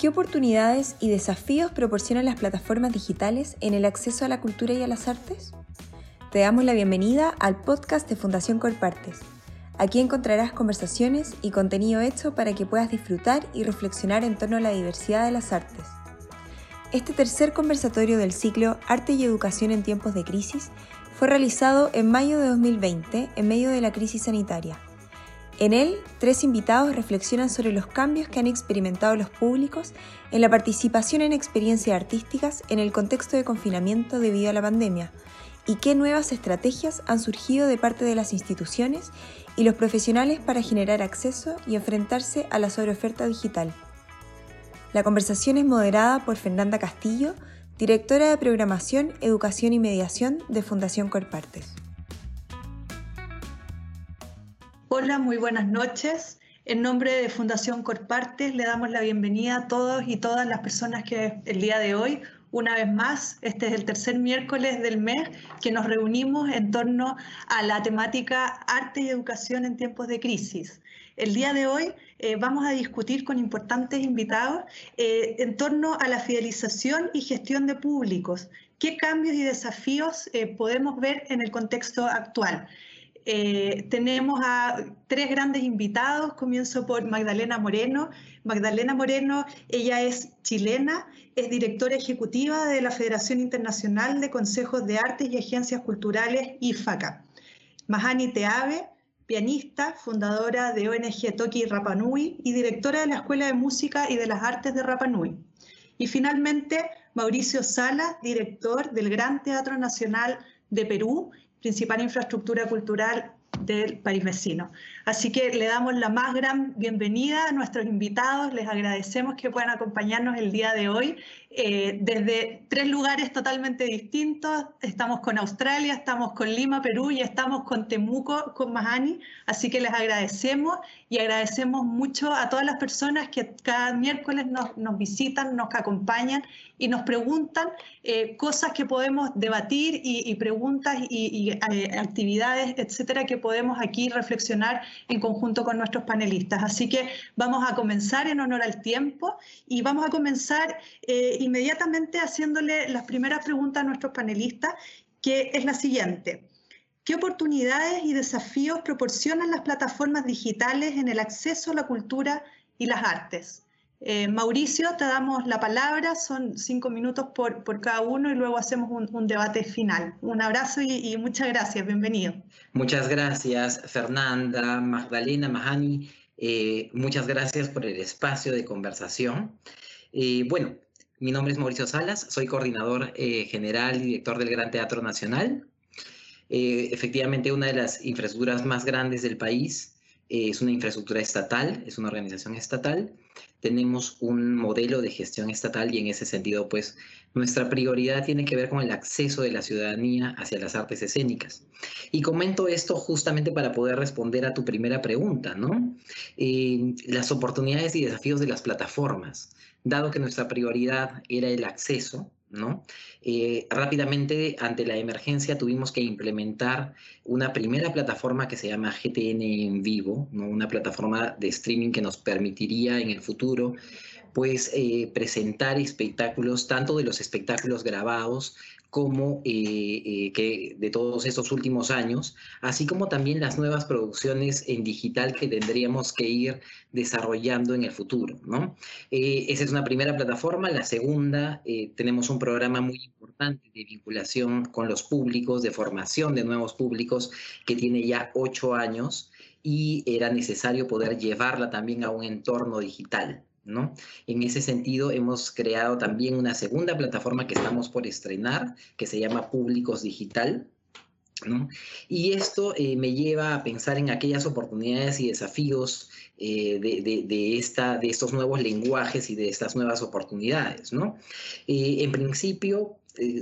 ¿Qué oportunidades y desafíos proporcionan las plataformas digitales en el acceso a la cultura y a las artes? Te damos la bienvenida al podcast de Fundación Corpartes. Aquí encontrarás conversaciones y contenido hecho para que puedas disfrutar y reflexionar en torno a la diversidad de las artes. Este tercer conversatorio del ciclo Arte y Educación en tiempos de crisis fue realizado en mayo de 2020 en medio de la crisis sanitaria en él, tres invitados reflexionan sobre los cambios que han experimentado los públicos en la participación en experiencias artísticas en el contexto de confinamiento debido a la pandemia y qué nuevas estrategias han surgido de parte de las instituciones y los profesionales para generar acceso y enfrentarse a la sobreoferta digital. La conversación es moderada por Fernanda Castillo, directora de Programación, Educación y Mediación de Fundación Corpartes. Hola, muy buenas noches. En nombre de Fundación Corpartes le damos la bienvenida a todos y todas las personas que el día de hoy, una vez más, este es el tercer miércoles del mes que nos reunimos en torno a la temática arte y educación en tiempos de crisis. El día de hoy eh, vamos a discutir con importantes invitados eh, en torno a la fidelización y gestión de públicos. ¿Qué cambios y desafíos eh, podemos ver en el contexto actual? Eh, tenemos a tres grandes invitados. Comienzo por Magdalena Moreno. Magdalena Moreno, ella es chilena, es directora ejecutiva de la Federación Internacional de Consejos de Artes y Agencias Culturales, IFACA. Mahani Teave, pianista, fundadora de ONG Toki Rapanui y directora de la Escuela de Música y de las Artes de Rapanui. Y finalmente, Mauricio Sala, director del Gran Teatro Nacional de Perú principal infraestructura cultural del país vecino. Así que le damos la más gran bienvenida a nuestros invitados, les agradecemos que puedan acompañarnos el día de hoy eh, desde tres lugares totalmente distintos. Estamos con Australia, estamos con Lima, Perú y estamos con Temuco, con Mahani. Así que les agradecemos y agradecemos mucho a todas las personas que cada miércoles nos, visitan, nos acompañan y nos preguntan eh, cosas que podemos debatir y, preguntas y, eh, actividades, etcétera, que podemos aquí reflexionar en conjunto con nuestros panelistas. Así que vamos a comenzar en honor al tiempo y vamos a comenzar inmediatamente haciéndole las primeras preguntas a nuestros panelistas, que es la siguiente. ¿Qué oportunidades y desafíos proporcionan las plataformas digitales en el acceso a la cultura y las artes? Eh, Mauricio, te damos la palabra, son cinco minutos por, por cada uno y luego hacemos un, debate final. Un abrazo y, muchas gracias, bienvenido. Muchas gracias, Fernanda, Magdalena, Mahani, eh, muchas gracias por el espacio de conversación. Eh, bueno, mi nombre es Mauricio Salas, soy coordinador eh, general y director del Gran Teatro Nacional. Efectivamente, una de las infraestructuras más grandes del país es una infraestructura estatal, es una organización estatal. Tenemos un modelo de gestión estatal y en ese sentido, pues, nuestra prioridad tiene que ver con el acceso de la ciudadanía hacia las artes escénicas. Y comento esto justamente para poder responder a tu primera pregunta, ¿no? las oportunidades y desafíos de las plataformas dado que nuestra prioridad era el acceso, ¿no? Eh, rápidamente, ante la emergencia, tuvimos que implementar una primera plataforma que se llama GTN en vivo, ¿no? una plataforma de streaming que nos permitiría en el futuro pues eh, presentar espectáculos, tanto de los espectáculos grabados como eh, eh, que de todos estos últimos años, así como también las nuevas producciones en digital que tendríamos que ir desarrollando en el futuro. ¿no? esa es una primera plataforma. La segunda, tenemos un programa muy importante de vinculación con los públicos, de formación de nuevos públicos, que tiene ya ocho años y era necesario poder llevarla también a un entorno digital. ¿No? En ese sentido, hemos creado también una segunda plataforma que estamos por estrenar, que se llama Públicos Digital. Y esto eh, me lleva a pensar en aquellas oportunidades y desafíos eh, de, esta, de estos nuevos lenguajes y de estas nuevas oportunidades. Eh, en principio,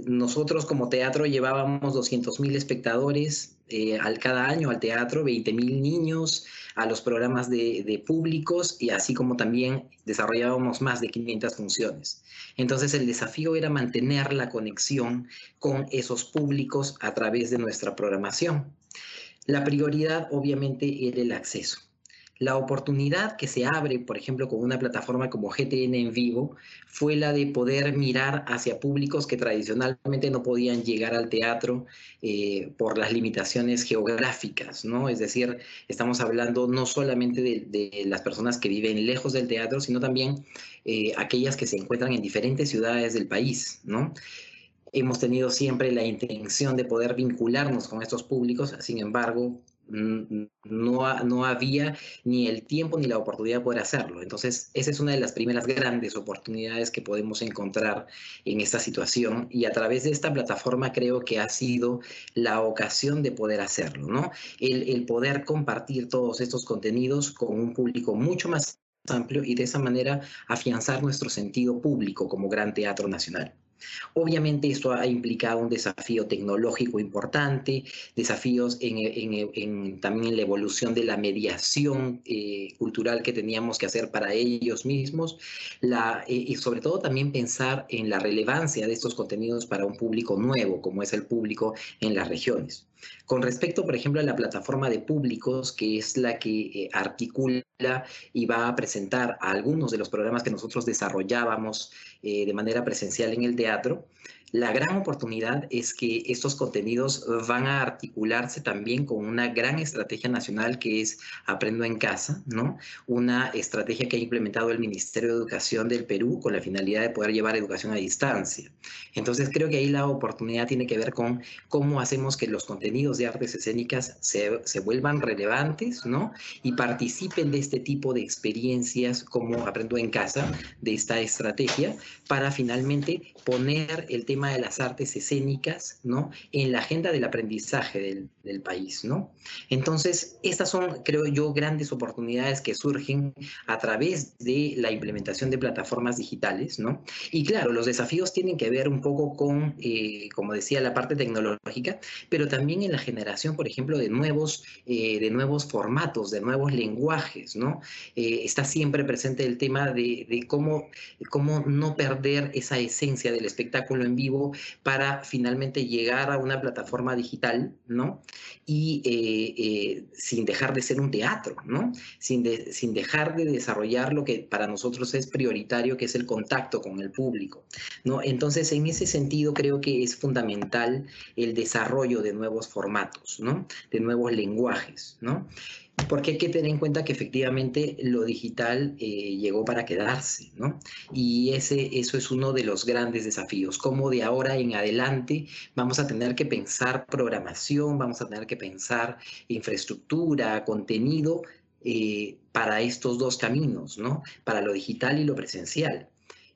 nosotros como teatro llevábamos 200.000 espectadores al cada año al teatro, 20.000 niños, a los programas de, públicos y así como también desarrollábamos más de 500 funciones. Entonces el desafío era mantener la conexión con esos públicos a través de nuestra programación. La prioridad obviamente era el acceso. La oportunidad que se abre, por ejemplo, con una plataforma como GTN en vivo, fue la de poder mirar hacia públicos que tradicionalmente no podían llegar al teatro eh, por las limitaciones geográficas, ¿no? Es decir, estamos hablando no solamente de, las personas que viven lejos del teatro, sino también eh, aquellas que se encuentran en diferentes ciudades del país, ¿no? Hemos tenido siempre la intención de poder vincularnos con estos públicos, sin embargo, no, no había ni el tiempo ni la oportunidad de poder hacerlo. Entonces, esa es una de las primeras grandes oportunidades que podemos encontrar en esta situación y a través de esta plataforma creo que ha sido la ocasión de poder hacerlo, ¿no? El, el poder compartir todos estos contenidos con un público mucho más amplio y de esa manera afianzar nuestro sentido público como gran teatro nacional. Obviamente esto ha implicado un desafío tecnológico importante, desafíos en, también la evolución de la mediación eh, cultural que teníamos que hacer para ellos mismos, eh, y sobre todo también pensar en la relevancia de estos contenidos para un público nuevo, como es el público en las regiones. Con respecto, por ejemplo, a la plataforma de públicos, que es la que eh, articula y va a presentar algunos de los programas que nosotros desarrollábamos de manera presencial en el teatro, la gran oportunidad es que estos contenidos van a articularse también con una gran estrategia nacional que es Aprendo en Casa, ¿no? Una estrategia que ha implementado el Ministerio de Educación del Perú con la finalidad de poder llevar educación a distancia. Entonces creo que ahí la oportunidad tiene que ver con cómo hacemos que los contenidos de artes escénicas se, se vuelvan relevantes, ¿no? Y participen de este tipo de experiencias como Aprendo en Casa, de esta estrategia, para finalmente poner el tema de las artes escénicas, ¿no? En la agenda del aprendizaje del, del, país, ¿no? Entonces, estas son, creo yo, grandes oportunidades que surgen a través de la implementación de plataformas digitales, ¿no? Y claro, los desafíos tienen que ver un poco con, eh, como decía, la parte tecnológica, pero también en la generación, por ejemplo, de nuevos, eh, de nuevos formatos, de nuevos lenguajes, ¿no? Eh, está siempre presente el tema de, de cómo, cómo no perder esa esencia del espectáculo en vivo para finalmente llegar a una plataforma digital, ¿no? Y eh, eh, sin dejar de ser un teatro, ¿no? Sin, sin dejar de desarrollar lo que para nosotros es prioritario, que es el contacto con el público, ¿no? Entonces, en ese sentido, creo que es fundamental el desarrollo de nuevos formatos, ¿no? De nuevos lenguajes, ¿no? Porque hay que tener en cuenta que efectivamente lo digital eh, llegó para quedarse, ¿no? Y ese, eso es uno de los grandes desafíos, cómo de ahora en adelante vamos a tener que pensar programación, vamos a tener que pensar infraestructura, contenido eh, para estos dos caminos, ¿no? Para lo digital y lo presencial.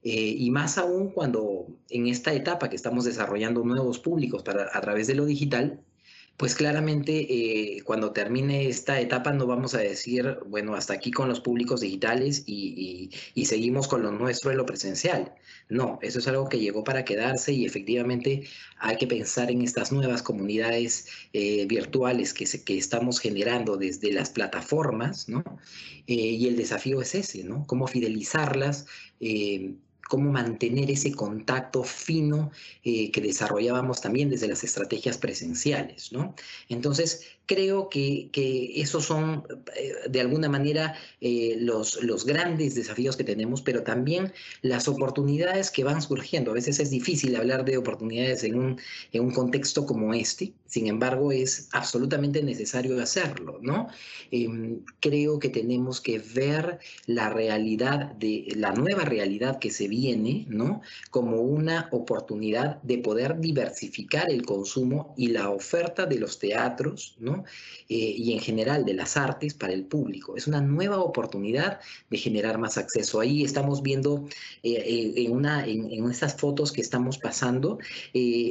Eh, y más aún cuando en esta etapa que estamos desarrollando nuevos públicos para, a través de lo digital, pues claramente eh, cuando termine esta etapa no vamos a decir, bueno, hasta aquí con los públicos digitales y, seguimos con lo nuestro en lo presencial. No, eso es algo que llegó para quedarse y efectivamente hay que pensar en estas nuevas comunidades eh, virtuales que, que estamos generando desde las plataformas, ¿no? Eh, y el desafío es ese, ¿no? Cómo fidelizarlas cómo mantener ese contacto fino eh, que desarrollábamos también desde las estrategias presenciales, ¿no? Entonces, creo que, que esos son eh, de alguna manera eh, los, los grandes desafíos que tenemos, pero también las oportunidades que van surgiendo. A veces es difícil hablar de oportunidades en un, en un contexto como este, sin embargo es absolutamente necesario hacerlo, ¿no? Em, creo que tenemos que ver la realidad, de la nueva realidad que se viene, ¿no? Como una oportunidad de poder diversificar el consumo y la oferta de los teatros, ¿no? Eh, y en general de las artes para el público. Es una nueva oportunidad de generar más acceso. Ahí estamos viendo eh, eh, en, una, en, estas fotos que estamos pasando,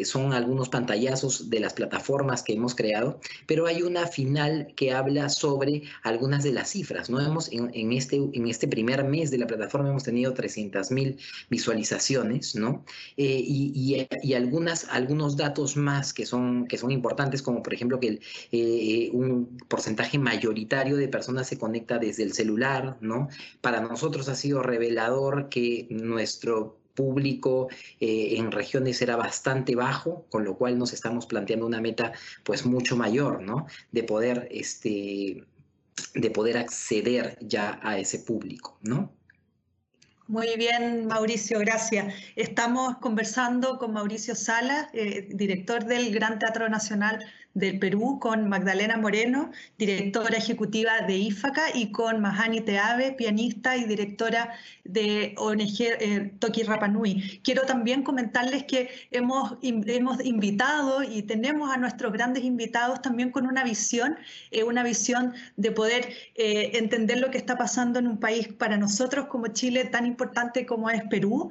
son algunos pantallazos de las plataformas que hemos creado, pero hay una final que habla sobre algunas de las cifras. ¿no? Hemos, en, este, en este primer mes de la plataforma hemos tenido 300 mil visualizaciones, ¿no? y, y, algunas, algunos datos más que son, que son importantes, como por ejemplo que el, eh, un porcentaje mayoritario de personas se conecta desde el celular, ¿no? Para nosotros ha sido revelador que nuestro público eh, en regiones era bastante bajo, con lo cual nos estamos planteando una meta pues mucho mayor, ¿no? De poder este, de poder acceder ya a ese público, ¿no? Muy bien, Mauricio, gracias. Estamos conversando con Mauricio Sala, eh, director del Gran Teatro Nacional del Perú, con Magdalena Moreno, directora ejecutiva de IFACA, y con Mahani Teave, pianista y directora de ONG eh, Toki Rapanui. Quiero también comentarles que hemos, hemos invitado y tenemos a nuestros grandes invitados también con una visión, eh, una visión de poder eh, entender lo que está pasando en un país para nosotros como Chile tan importante como es Perú,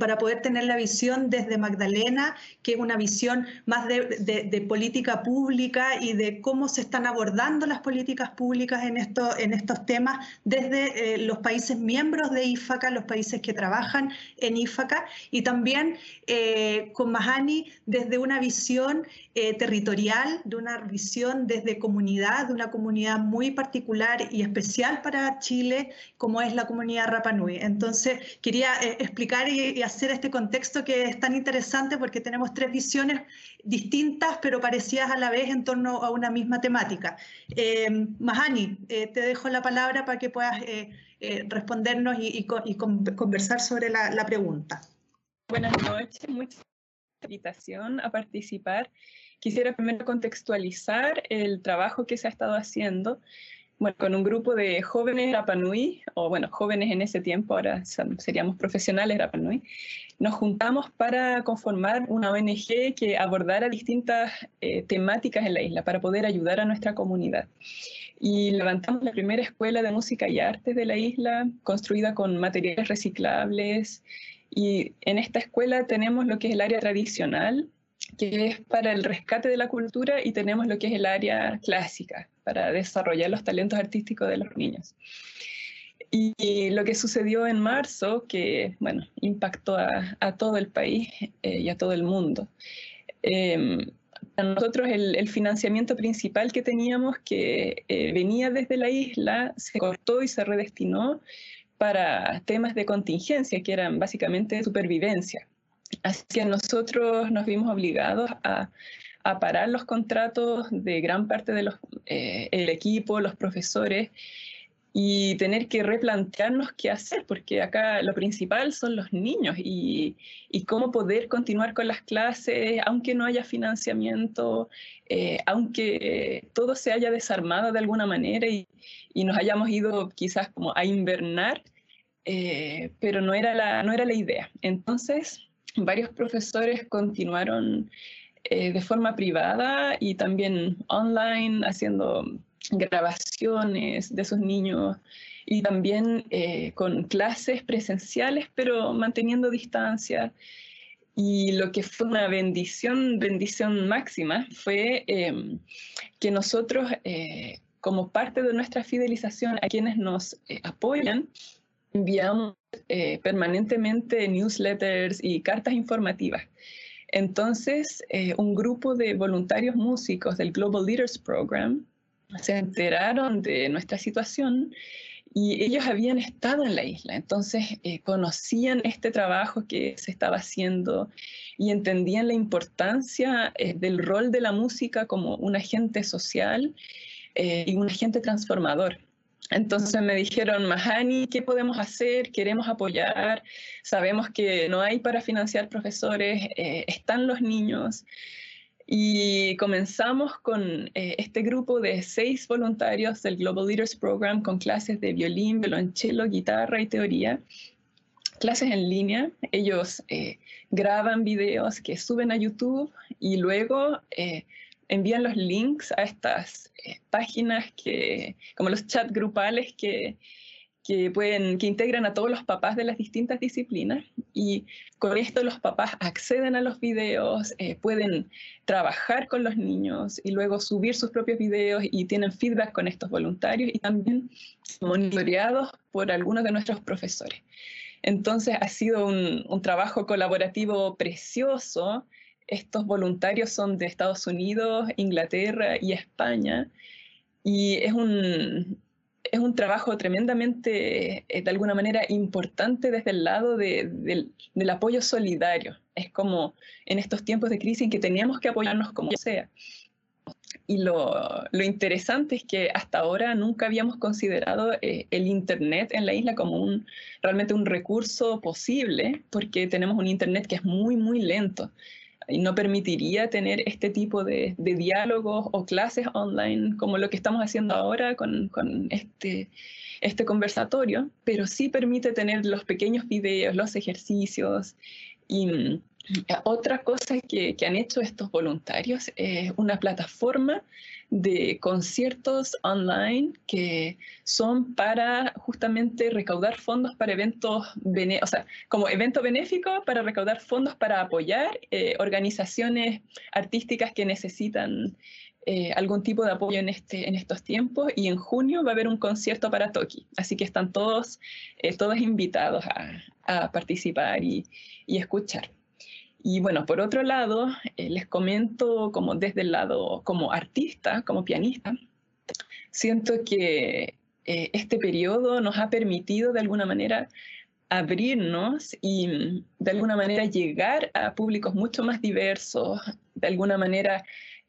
para poder tener la visión desde Magdalena, que es una visión más de política pública pública y de cómo se están abordando las políticas públicas en, esto, en estos temas desde eh, los países miembros de IFACA, los países que trabajan en IFACA, y también eh, con Mahani desde una visión eh, territorial, de una visión desde comunidad, de una comunidad muy particular y especial para Chile, como es la comunidad Rapanui. Entonces, quería explicar y, y hacer este contexto que es tan interesante porque tenemos tres visiones distintas pero parecidas a la vez en torno a una misma temática. Eh, Mahani, eh, te dejo la palabra para que puedas eh, eh, respondernos y, conversar sobre la, pregunta. Buenas noches, muchas invitación a participar. Quisiera primero contextualizar el trabajo que se ha estado haciendo bueno, con un grupo de jóvenes Rapanui, o bueno, jóvenes en ese tiempo, ahora seríamos profesionales Rapanui, nos juntamos para conformar una ONG que abordara distintas eh, temáticas en la isla para poder ayudar a nuestra comunidad. Y levantamos la primera escuela de música y artes de la isla, construida con materiales reciclables. Y en esta escuela tenemos lo que es el área tradicional, que es para el rescate de la cultura, y tenemos lo que es el área clásica, para desarrollar los talentos artísticos de los niños. Y lo que sucedió en marzo, que bueno, impactó a, todo el país eh, y a todo el mundo. Eh, para nosotros el, financiamiento principal que teníamos, que eh, venía desde la isla, se cortó y se redestinó para temas de contingencia, que eran básicamente supervivencia. Así que nosotros nos vimos obligados a, a parar los contratos de gran parte del eh, equipo, los profesores, y tener que replantearnos qué hacer, porque acá lo principal son los niños y, y cómo poder continuar con las clases, aunque no haya financiamiento, eh, aunque todo se haya desarmado de alguna manera y, y nos hayamos ido quizás como a invernar, eh, pero no era, la, no era la idea. Entonces, varios profesores continuaron eh, de forma privada y también online haciendo grabaciones de esos niños y también eh, con clases presenciales, pero manteniendo distancia. Y lo que fue una bendición, bendición máxima, fue em, que nosotros, eh, como parte de nuestra fidelización a quienes nos eh, apoyan, enviamos permanentemente newsletters y cartas informativas. Entonces, un grupo de voluntarios músicos del Global Leaders Program se enteraron de nuestra situación y ellos habían estado en la isla, entonces eh, conocían este trabajo que se estaba haciendo y entendían la importancia eh, del rol de la música como un agente social eh, y un agente transformador. Entonces me dijeron, Mahani, ¿qué podemos hacer? Queremos apoyar, sabemos que no hay para financiar profesores, están los niños. Y comenzamos con eh, este grupo de seis voluntarios del Global Leaders Program con clases de violín, violonchelo, guitarra y teoría, clases en línea. Ellos eh, graban videos que suben a YouTube y luego eh, envían los links a estas páginas que, como los chats grupales que que, pueden, que integran a todos los papás de las distintas disciplinas y con esto los papás acceden a los videos, eh, pueden trabajar con los niños y luego subir sus propios videos y tienen feedback con estos voluntarios y también monitoreados por algunos de nuestros profesores. Entonces ha sido un, un trabajo colaborativo precioso. Estos voluntarios son de Estados Unidos, Inglaterra y España. Y es un, es un trabajo tremendamente, eh, de alguna manera, importante desde el lado del, apoyo solidario. Es como en estos tiempos de crisis en que teníamos que apoyarnos como sea. y lo, lo, interesante es que hasta ahora nunca habíamos considerado eh, el Internet en la isla como un, realmente un recurso posible, porque tenemos un Internet que es muy, muy lento no permitiría tener este tipo de, de diálogos o clases online como lo que estamos haciendo ahora con, con este, este conversatorio, pero sí permite tener los pequeños videos, los ejercicios y otra cosa que, han hecho estos voluntarios es una plataforma de conciertos online que son para justamente recaudar fondos para eventos, o sea, como evento benéfico para recaudar fondos para apoyar eh, organizaciones artísticas que necesitan eh, algún tipo de apoyo en, este, en estos tiempos y en junio va a haber un concierto para Toki, así que están todos, eh, todos invitados a, participar y escuchar. Y bueno, por otro lado, eh, les comento como desde el lado como artista, como pianista, siento que eh, este periodo nos ha permitido de alguna manera abrirnos y mm, de alguna manera llegar a públicos mucho más diversos, de alguna manera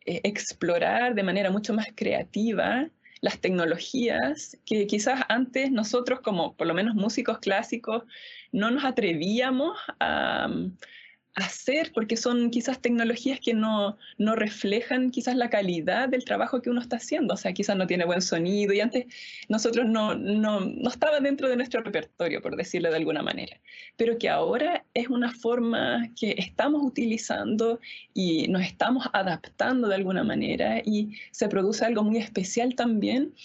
eh, explorar de manera mucho más creativa las tecnologías que quizás antes nosotros como por lo menos músicos clásicos no nos atrevíamos a, mm, hacer, porque son quizás tecnologías que no, no, reflejan quizás la calidad del trabajo que uno está haciendo, o sea, quizás no tiene buen sonido y antes nosotros no, no, no estaba dentro de nuestro repertorio, por decirlo de alguna manera, pero que ahora es una forma que estamos utilizando y nos estamos adaptando de alguna manera y se produce algo muy especial también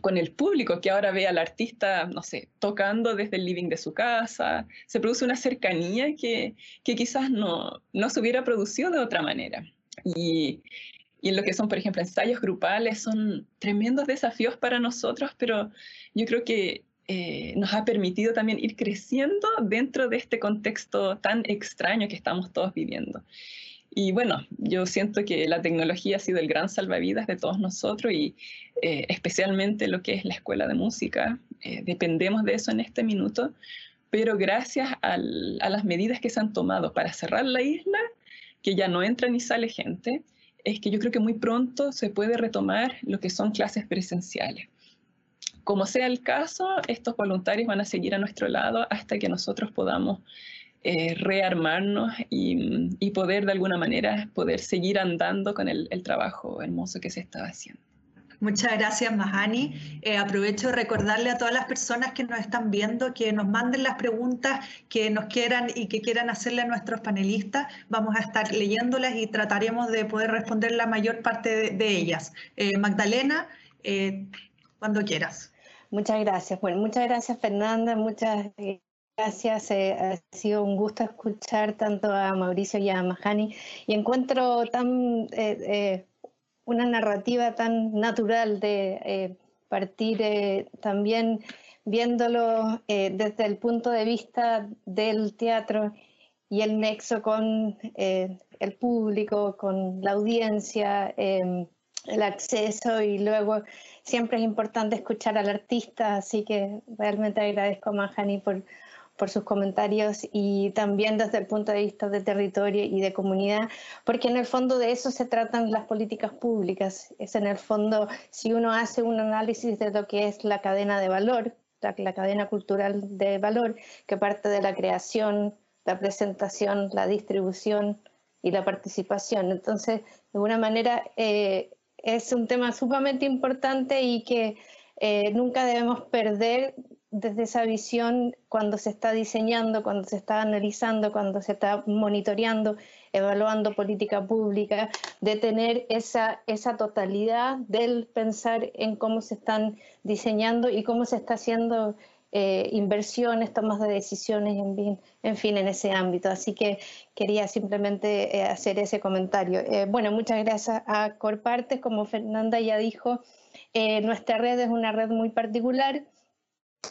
con el público que ahora ve al artista, no sé, tocando desde el living de su casa. Se produce una cercanía que, que quizás no, no se hubiera producido de otra manera. Y, y en lo que son, por ejemplo, ensayos grupales, son tremendos desafíos para nosotros, pero yo creo que eh, nos ha permitido también ir creciendo dentro de este contexto tan extraño que estamos todos viviendo. Y bueno, yo siento que la tecnología ha sido el gran salvavidas de todos nosotros y eh, especialmente lo que es la escuela de música. Eh, dependemos de eso en este minuto, pero gracias a las medidas que se han tomado para cerrar la isla, que ya no entra ni sale gente, es que yo creo que muy pronto se puede retomar lo que son clases presenciales. Como sea el caso, estos voluntarios van a seguir a nuestro lado hasta que nosotros podamos eh, rearmarnos y, poder de alguna manera poder seguir andando con el, trabajo hermoso que se estaba haciendo. Muchas gracias, Mahani. Eh, aprovecho de recordarle a todas las personas que nos están viendo que nos manden las preguntas que nos quieran y que quieran hacerle a nuestros panelistas. Vamos a estar leyéndolas y trataremos de poder responder la mayor parte de, ellas. Eh, Magdalena, cuando quieras. Muchas gracias. Bueno, muchas gracias, Fernanda. Muchas Gracias, eh, ha sido un gusto escuchar tanto a Mauricio y a Mahani. Y encuentro tan eh, eh, una narrativa tan natural de partir también viéndolo desde el punto de vista del teatro y el nexo con el público, con la audiencia, el acceso y luego siempre es importante escuchar al artista, así que realmente agradezco a Mahani por por sus comentarios y también desde el punto de vista de territorio y de comunidad, porque en el fondo de eso se tratan las políticas públicas. Es en el fondo, si uno hace un análisis de lo que es la cadena de valor, la, cadena cultural de valor, que parte de la creación, la presentación, la distribución y la participación. Entonces, de alguna manera, eh, es un tema sumamente importante y que eh, nunca debemos perder desde esa visión cuando se está diseñando, cuando se está analizando, cuando se está monitoreando, evaluando política pública, de tener esa, esa totalidad del pensar en cómo se están diseñando y cómo se está haciendo eh, inversiones, tomas de decisiones, en fin, en ese ámbito. Así que quería simplemente eh, hacer ese comentario. Eh, bueno, muchas gracias a Corpartes, como Fernanda ya dijo, nuestra red es una red muy particular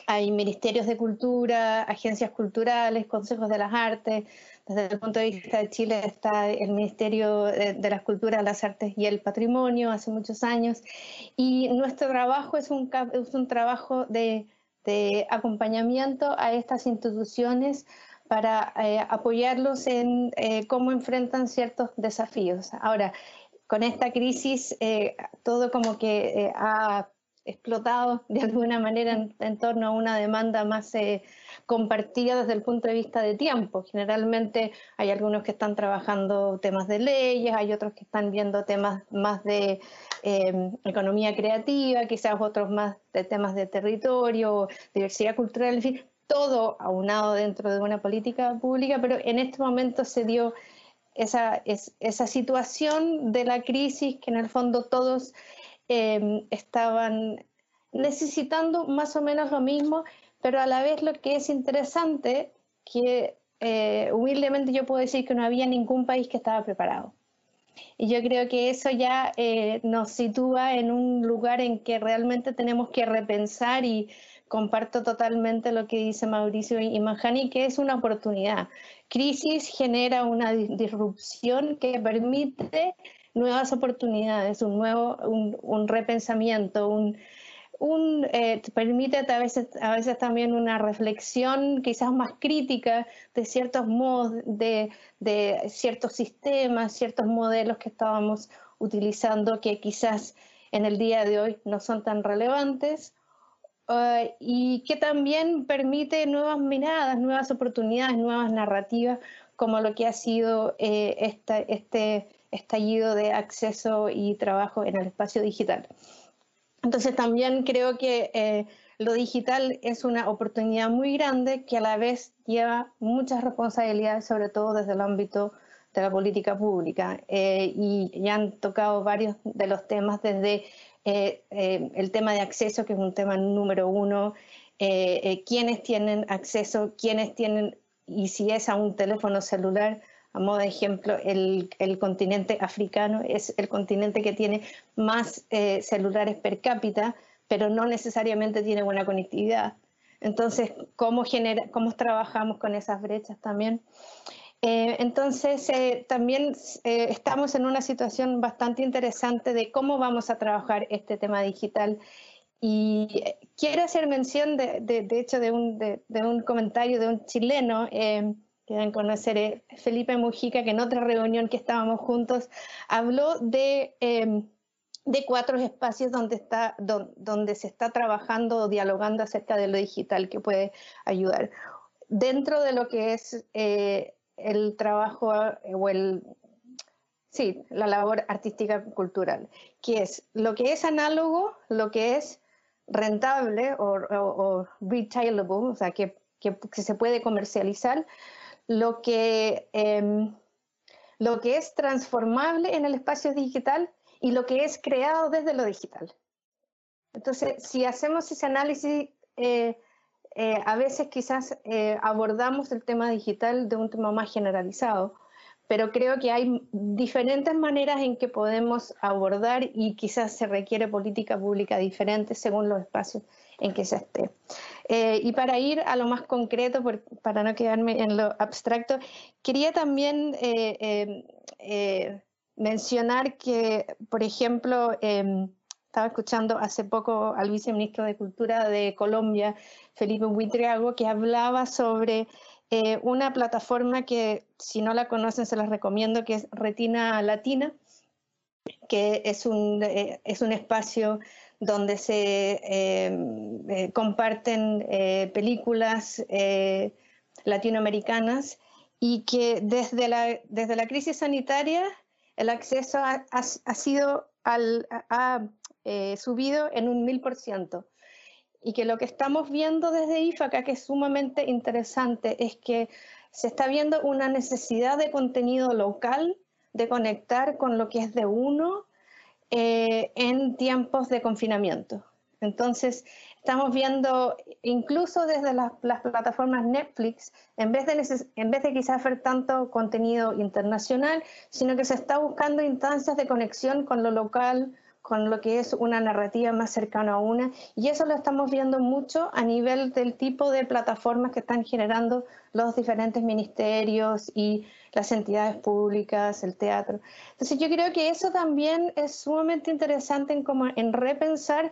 hay ministerios de cultura, agencias culturales, consejos de las artes. Desde el punto de vista de Chile está el Ministerio de, las Culturas, las Artes y el Patrimonio hace muchos años. Y nuestro trabajo es un, es un trabajo de, acompañamiento a estas instituciones para eh, apoyarlos en eh, cómo enfrentan ciertos desafíos. Ahora, con esta crisis eh, todo como que ha explotado de alguna manera en, torno a una demanda más eh, compartida desde el punto de vista de tiempo. Generalmente hay algunos que están trabajando temas de leyes, hay otros que están viendo temas más de em, economía creativa, quizás otros más de temas de territorio, diversidad cultural, en fin, todo aunado dentro de una política pública, pero en este momento se dio esa, esa situación de la crisis que en el fondo todos Em, estaban necesitando más o menos lo mismo, pero a la vez lo que es interesante, que eh, humildemente yo puedo decir que no había ningún país que estaba preparado. Y yo creo que eso ya eh, nos sitúa en un lugar en que realmente tenemos que repensar y comparto totalmente lo que dice Mauricio y Manjani, que es una oportunidad. Crisis genera una disrupción que permite nuevas oportunidades, un nuevo, un, repensamiento, un, un eh, permite a veces, a veces también una reflexión quizás más crítica de ciertos modos, de, de ciertos sistemas, ciertos modelos que estábamos utilizando que quizás en el día de hoy no son tan relevantes. Uh, y que también permite nuevas miradas, nuevas oportunidades, nuevas narrativas, como lo que ha sido eh, esta, este estallido de acceso y trabajo en el espacio digital. Entonces también creo que eh, lo digital es una oportunidad muy grande que a la vez lleva muchas responsabilidades, sobre todo desde el ámbito de la política pública. Eh, y ya han tocado varios de los temas, desde eh, el tema de acceso, que es un tema número uno, quiénes tienen acceso, quiénes tienen, y si es a un teléfono celular, a modo de ejemplo, el, continente africano es el continente que tiene más eh, celulares per cápita, pero no necesariamente tiene buena conectividad. Entonces, ¿cómo, genera, cómo trabajamos con esas brechas también? Eh, entonces, eh, también estamos en una situación bastante interesante de cómo vamos a trabajar este tema digital. Y quiero hacer mención, de, de, hecho, de un, de, un, comentario de un chileno que deben conocer eh, Felipe Mujica, que en otra reunión que estábamos juntos habló de, em, de cuatro espacios donde, está, donde se está trabajando o dialogando acerca de lo digital que puede ayudar. Dentro de lo que es eh, el trabajo eh, o el, sí, la labor artística cultural, que es lo que es análogo, lo que es rentable o, o, retailable, o sea, que, que, que se puede comercializar, lo que, em, lo que es transformable en el espacio digital y lo que es creado desde lo digital. Entonces, si hacemos ese análisis, eh, eh, a veces quizás eh, abordamos el tema digital de un tema más generalizado, pero creo que hay diferentes maneras en que podemos abordar y quizás se requiere política pública diferente según los espacios en que se esté. Eh, y para ir a lo más concreto, para no quedarme en lo abstracto, quería también eh, em, eh, mencionar que, por ejemplo, em, estaba escuchando hace poco al viceministro de Cultura de Colombia, Felipe Huitriago, que hablaba sobre una plataforma que, si no la conocen, se las recomiendo, que es Retina Latina, que es un, es un espacio donde se em, eh, comparten eh, películas eh, latinoamericanas y que desde la, desde la crisis sanitaria el acceso ha, sido al, ha subido en un mil por ciento. Y que lo que estamos viendo desde IFACA, que es sumamente interesante, es que se está viendo una necesidad de contenido local, de conectar con lo que es de uno, eh, en tiempos de confinamiento. Entonces, estamos viendo, incluso desde las, plataformas Netflix, en vez, de en vez de quizás hacer tanto contenido internacional, sino que se está buscando instancias de conexión con lo local, con lo que es una narrativa más cercana a una, y eso lo estamos viendo mucho a nivel del tipo de plataformas que están generando los diferentes ministerios y las entidades públicas, el teatro. Entonces yo creo que eso también es sumamente interesante en, como, en repensar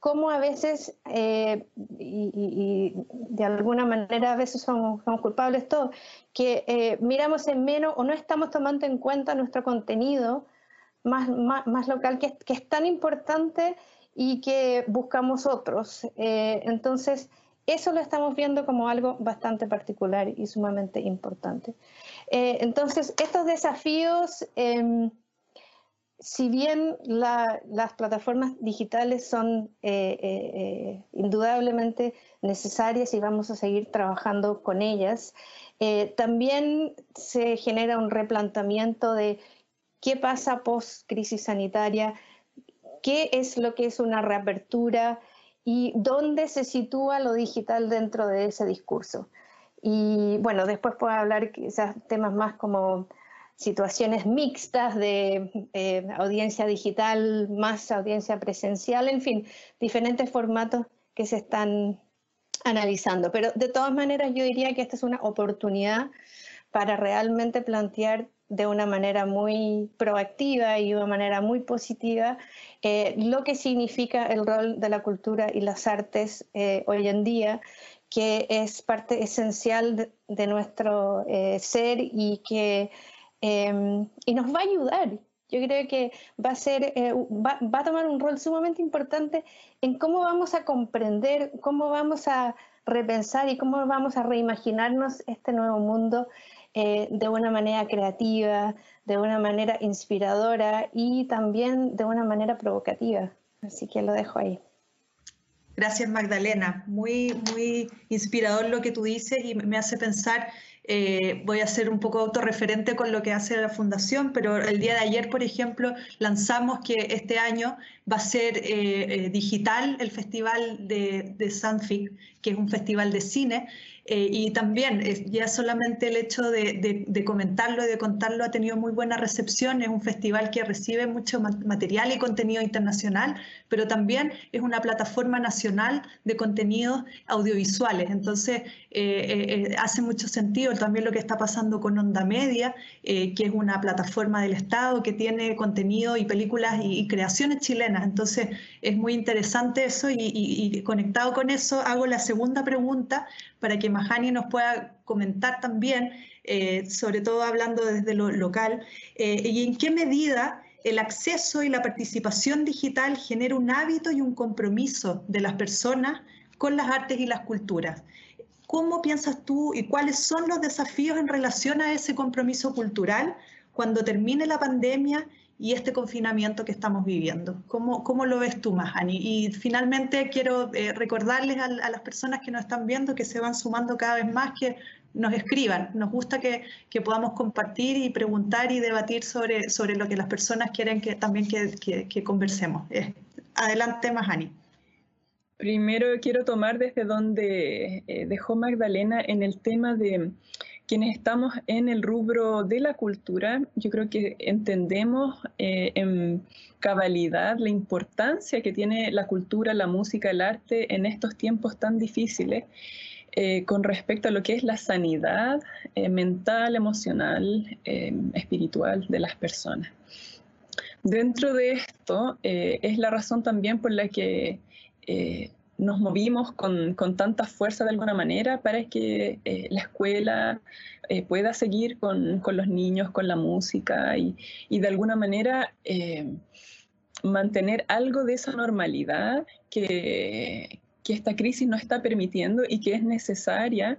cómo a veces, eh, y, de alguna manera a veces somos, culpables todos, que eh, miramos en menos o no estamos tomando en cuenta nuestro contenido más, más, local que, que, es tan importante y que buscamos otros. Eh, entonces, eso lo estamos viendo como algo bastante particular y sumamente importante. Eh, entonces, estos desafíos, em, si bien las plataformas digitales son eh, indudablemente necesarias y vamos a seguir trabajando con ellas, también se genera un replanteamiento de qué pasa post crisis sanitaria, qué es lo que es una reapertura y dónde se sitúa lo digital dentro de ese discurso. Y bueno, después puedo hablar quizás temas más como situaciones mixtas de eh, audiencia digital más audiencia presencial, en fin, diferentes formatos que se están analizando. Pero de todas maneras yo diría que esta es una oportunidad para realmente plantear de una manera muy proactiva y de una manera muy positiva eh, lo que significa el rol de la cultura y las artes eh, hoy en día, que es parte esencial de, nuestro eh, ser y que em, y nos va a ayudar. Yo creo que va a, ser, va, va a tomar un rol sumamente importante en cómo vamos a comprender, cómo vamos a repensar y cómo vamos a reimaginarnos este nuevo mundo eh, de una manera creativa, de una manera inspiradora y también de una manera provocativa. Así que lo dejo ahí. Gracias Magdalena, muy, muy inspirador lo que tú dices y me hace pensar eh, voy a ser un poco autorreferente con lo que hace la Fundación, pero el día de ayer, por ejemplo, lanzamos que este año va a ser eh, digital el Festival de, de Sanfic, que es un festival de cine, eh, y también ya solamente el hecho de, comentarlo y de contarlo ha tenido muy buena recepción. Es un festival que recibe mucho material y contenido internacional, pero también es una plataforma nacional de contenidos audiovisuales. Entonces, eh, eh, hace mucho sentido también lo que está pasando con Onda Media, que es una plataforma del Estado que tiene contenido y películas y, creaciones chilenas. Entonces, es muy interesante eso y conectado con eso hago la segunda pregunta para que Mahani nos pueda comentar también, eh, sobre todo hablando desde lo local, eh, y en qué medida el acceso y la participación digital genera un hábito y un compromiso de las personas con las artes y las culturas. ¿Cómo piensas tú y cuáles son los desafíos en relación a ese compromiso cultural cuando termine la pandemia y este confinamiento que estamos viviendo. ¿Cómo, cómo lo ves tú, Mahani? Y finalmente quiero eh, recordarles a, las personas que nos están viendo que se van sumando cada vez más que nos escriban. Nos gusta que, que podamos compartir y preguntar y debatir sobre, sobre lo que las personas quieren que también que, que, conversemos. Eh, adelante, Mahani. Primero quiero tomar desde donde eh, dejó Magdalena en el tema de quienes estamos en el rubro de la cultura, yo creo que entendemos eh, en cabalidad la importancia que tiene la cultura, la música, el arte en estos tiempos tan difíciles eh, con respecto a lo que es la sanidad eh, mental, emocional, espiritual de las personas. Dentro de esto es la razón también por la que nos movimos con, con, tanta fuerza de alguna manera para que eh, la escuela eh, pueda seguir con, con, los niños, con la música y, y de alguna manera eh, mantener algo de esa normalidad que, que esta crisis no está permitiendo y que es necesaria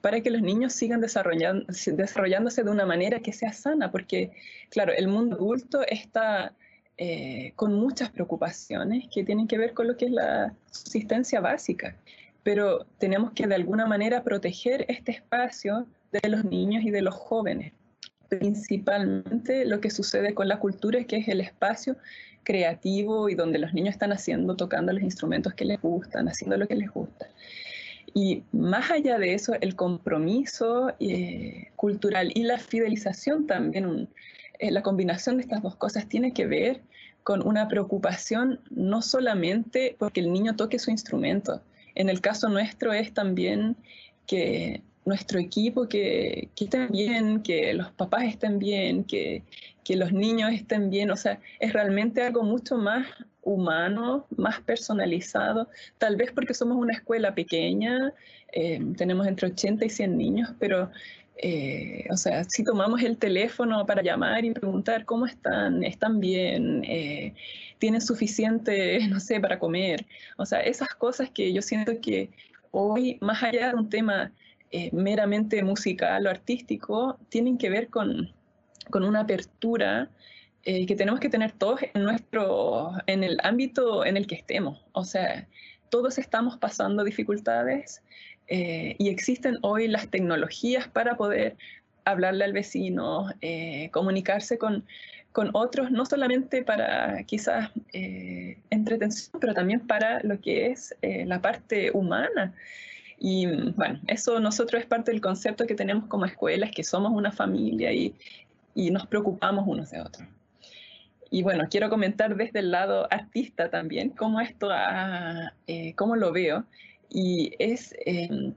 para que los niños sigan desarrollándose de una manera que sea sana, porque claro, el mundo adulto está eh, con muchas preocupaciones que tienen que ver con lo que es la subsistencia básica. Pero tenemos que de alguna manera proteger este espacio de los niños y de los jóvenes. Principalmente lo que sucede con la cultura es que es el espacio creativo y donde los niños están haciendo, tocando los instrumentos que les gustan, haciendo lo que les gusta. Y más allá de eso, el compromiso eh, cultural y la fidelización también, eh, la combinación de estas dos cosas tiene que ver con una preocupación no solamente porque el niño toque su instrumento, en el caso nuestro es también que nuestro equipo que, que bien, que los papás estén bien, que, que los niños estén bien, o sea, es realmente algo mucho más humano, más personalizado, tal vez porque somos una escuela pequeña, eh, tenemos entre 80 y 100 niños, pero eh, o sea, si tomamos el teléfono para llamar y preguntar cómo están, están bien, eh, tienen suficiente, no sé, para comer, o sea, esas cosas que yo siento que hoy, más allá de un tema eh, meramente musical o artístico, tienen que ver con, con una apertura que tenemos que tener todos en nuestro, en el ámbito en el que estemos. O sea, todos estamos pasando dificultades, eh, y existen hoy las tecnologías para poder hablarle al vecino, eh, comunicarse con, con, otros, no solamente para quizás eh, entretención, pero también para lo que es la parte humana. Y bueno, eso nosotros es parte del concepto que tenemos como escuelas, que somos una familia y, y nos preocupamos unos de otros. Y bueno, quiero comentar desde el lado artista también cómo esto, cómo lo veo y es, em,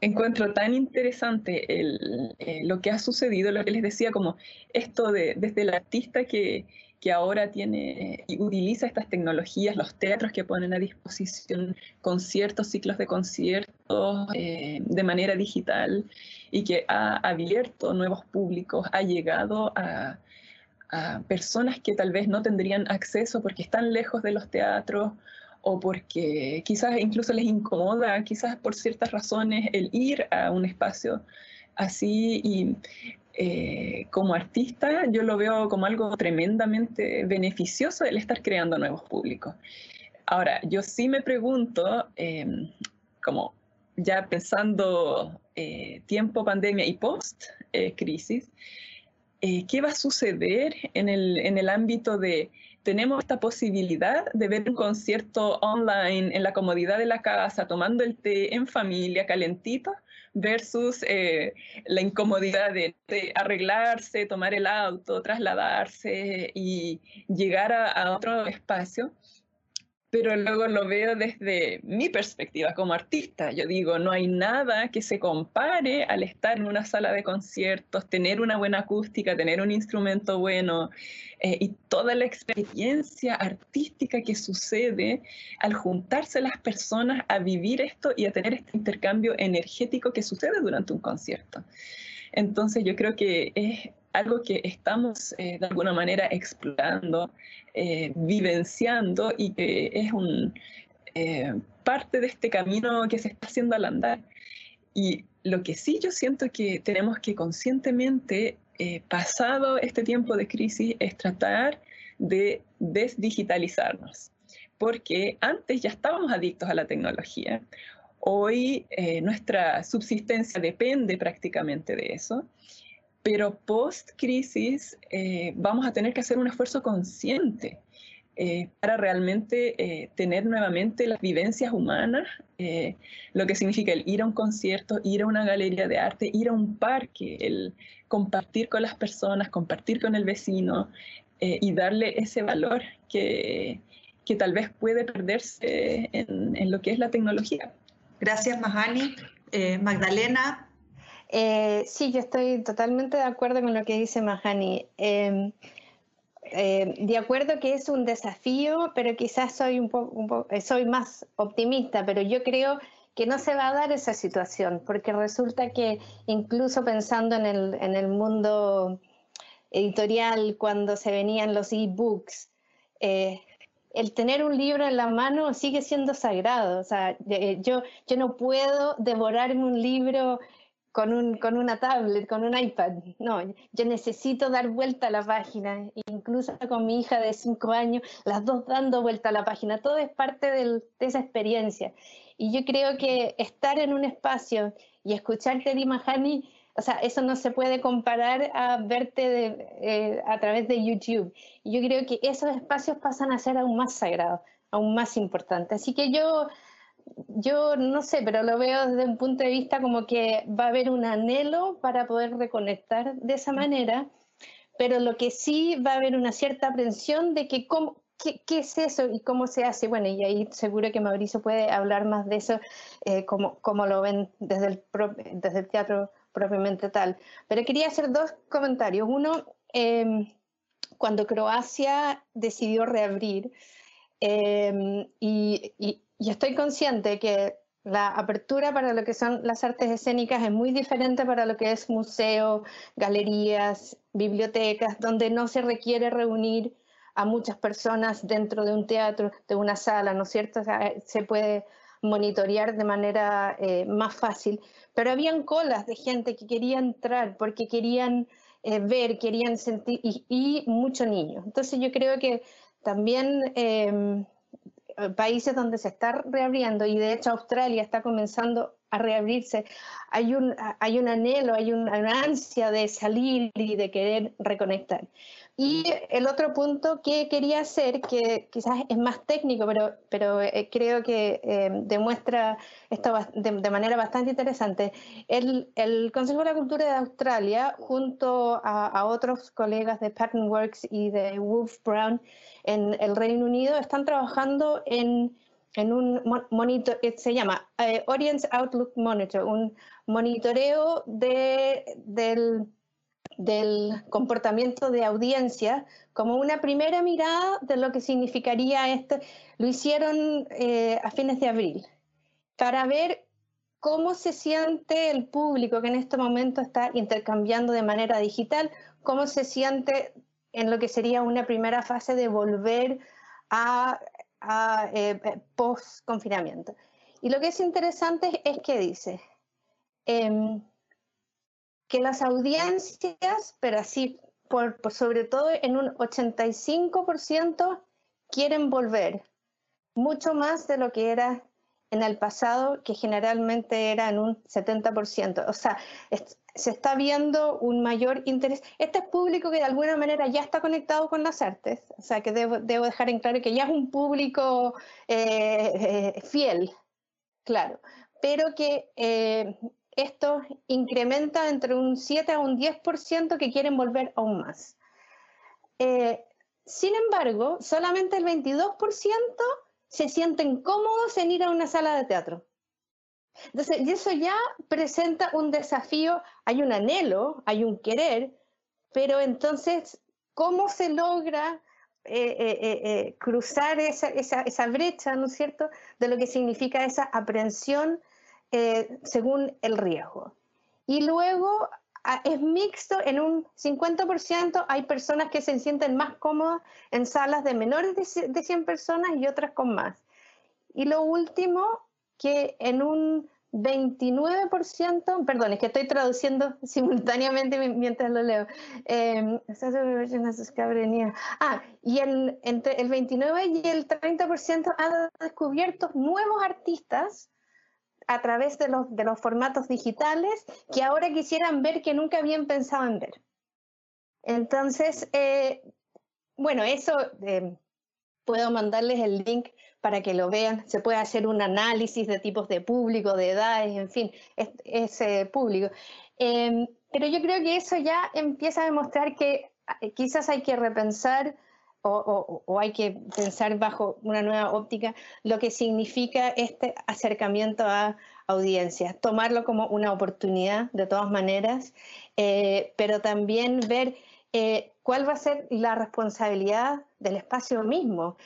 encuentro tan interesante eh, lo que ha sucedido, lo que les decía, como esto de, desde el artista que, que ahora tiene y utiliza estas tecnologías, los teatros que ponen a disposición conciertos, ciclos de conciertos eh, de manera digital y que ha abierto nuevos públicos, ha llegado a personas que tal vez no tendrían acceso porque están lejos de los teatros o porque quizás incluso les incomoda, quizás por ciertas razones, el ir a un espacio así y eh, como artista yo lo veo como algo tremendamente beneficioso el estar creando nuevos públicos. Ahora, yo sí me pregunto, em, como ya pensando eh, tiempo pandemia y post eh, crisis, ¿qué va a suceder en el, en el ámbito de tenemos esta posibilidad de ver un concierto online en la comodidad de la casa, tomando el té en familia, calentito, versus eh, la incomodidad de, arreglarse, tomar el auto, trasladarse y llegar a otro espacio pero luego lo veo desde mi perspectiva como artista. Yo digo, no hay nada que se compare al estar en una sala de conciertos, tener una buena acústica, tener un instrumento bueno eh, y toda la experiencia artística que sucede al juntarse las personas a vivir esto y a tener este intercambio energético que sucede durante un concierto. Entonces yo creo que es algo que estamos eh, de alguna manera explorando, eh, vivenciando y que es un, eh, parte de este camino que se está haciendo al andar. Y lo que sí yo siento que tenemos que conscientemente, pasado este tiempo de crisis, es tratar de desdigitalizarnos, porque antes ya estábamos adictos a la tecnología. Hoy nuestra subsistencia depende prácticamente de eso pero post-crisis eh, vamos a tener que hacer un esfuerzo consciente eh, para realmente eh, tener nuevamente las vivencias humanas, lo que significa el ir a un concierto, ir a una galería de arte, ir a un parque, el compartir con las personas, compartir con el vecino y darle ese valor que, que tal vez puede perderse en, en, lo que es la tecnología. Gracias, Mahani. Magdalena, eh, sí, yo estoy totalmente de acuerdo con lo que dice Mahani. Em, eh, de acuerdo que es un desafío, pero quizás soy un poco, eh, soy más optimista, pero yo creo que no se va a dar esa situación, porque resulta que incluso pensando en el, en el mundo editorial, cuando se venían los e-books, el tener un libro en la mano sigue siendo sagrado. O sea, yo, yo no puedo devorarme un libro con, un, con una tablet, con un iPad. No, yo necesito dar vuelta a la página, incluso con mi hija de cinco años, las dos dando vuelta a la página. Todo es parte de esa experiencia. Y yo creo que estar en un espacio y escucharte de Mahani, o sea, eso no se puede comparar a verte eh, a través de YouTube. Yo creo que esos espacios pasan a ser aún más sagrados, aún más importantes. Así que yo yo no sé, pero lo veo desde un punto de vista como que va a haber un anhelo para poder reconectar de esa manera, pero lo que sí va a haber una cierta aprensión de que cómo, qué, qué, es eso y cómo se hace. Bueno, y ahí seguro que Mauricio puede hablar más de eso, eh, como, como, lo ven desde el, desde el teatro propiamente tal. Pero quería hacer dos comentarios. Uno, eh, cuando Croacia decidió reabrir, eh, y, y y estoy consciente que La apertura para lo que son las artes escénicas es muy diferente para lo que es museo, galerías, bibliotecas, donde no se requiere reunir a muchas personas dentro de un teatro, de una sala, ¿no es cierto? se puede monitorear de manera eh, más fácil, pero habían colas de gente que quería entrar porque querían eh, ver, querían sentir, y, muchos niños. Entonces yo creo que también em, países donde se está reabriendo, y de hecho Australia está comenzando a reabrirse, hay un, hay un anhelo, hay una ansia de salir y de querer reconectar. Y el otro punto que quería hacer, que quizás es más técnico, pero, pero eh, creo que eh, demuestra esto de, manera bastante interesante, el, el, Consejo de la Cultura de Australia, junto a, otros colegas de Pattern Works y de Wolf Brown en el Reino Unido, están trabajando en, en un monitor, que se llama eh, Audience Outlook Monitor, un monitoreo de, del del comportamiento de audiencia como una primera mirada de lo que significaría esto. Lo hicieron eh, a fines de abril para ver cómo se siente el público que en este momento está intercambiando de manera digital, cómo se siente en lo que sería una primera fase de volver a, eh, post-confinamiento. Y lo que es interesante es que dice, em, que las audiencias, pero así, por, sobre todo en un 85%, quieren volver, mucho más de lo que era en el pasado, que generalmente era en un 70%. O sea, se está viendo un mayor interés. Este es público que de alguna manera ya está conectado con las artes, o sea, que debo, dejar en claro que ya es un público eh, eh, fiel, claro, pero que eh, esto incrementa entre un 7 a un 10% que quieren volver aún más. Sin embargo, solamente el 22% se sienten cómodos en ir a una sala de teatro. Entonces, y eso ya presenta un desafío, hay un anhelo, hay un querer, pero entonces, ¿cómo se logra eh, eh, cruzar esa, esa, brecha, ¿no es cierto?, de lo que significa esa aprehensión eh, según el riesgo. Y luego ah, es mixto, en un 50% hay personas que se sienten más cómodas en salas de menores de 100 personas y otras con más. Y lo último, que en un 29%, perdón, es que estoy traduciendo simultáneamente mientras lo leo. Eh, ah, y el, entre el 29 y el 30% han descubierto nuevos artistas a través de los, de los formatos digitales que ahora quisieran ver que nunca habían pensado en ver. Entonces, eh, bueno, eso eh, puedo mandarles el link para que lo vean. Se puede hacer un análisis de tipos de público, de edades, en fin, ese público. Em, pero yo creo que eso ya empieza a demostrar que eh, quizás hay que repensar o, hay que pensar bajo una nueva óptica lo que significa este acercamiento a audiencias, tomarlo como una oportunidad de todas maneras, eh, pero también ver eh, cuál va a ser la responsabilidad del espacio mismo,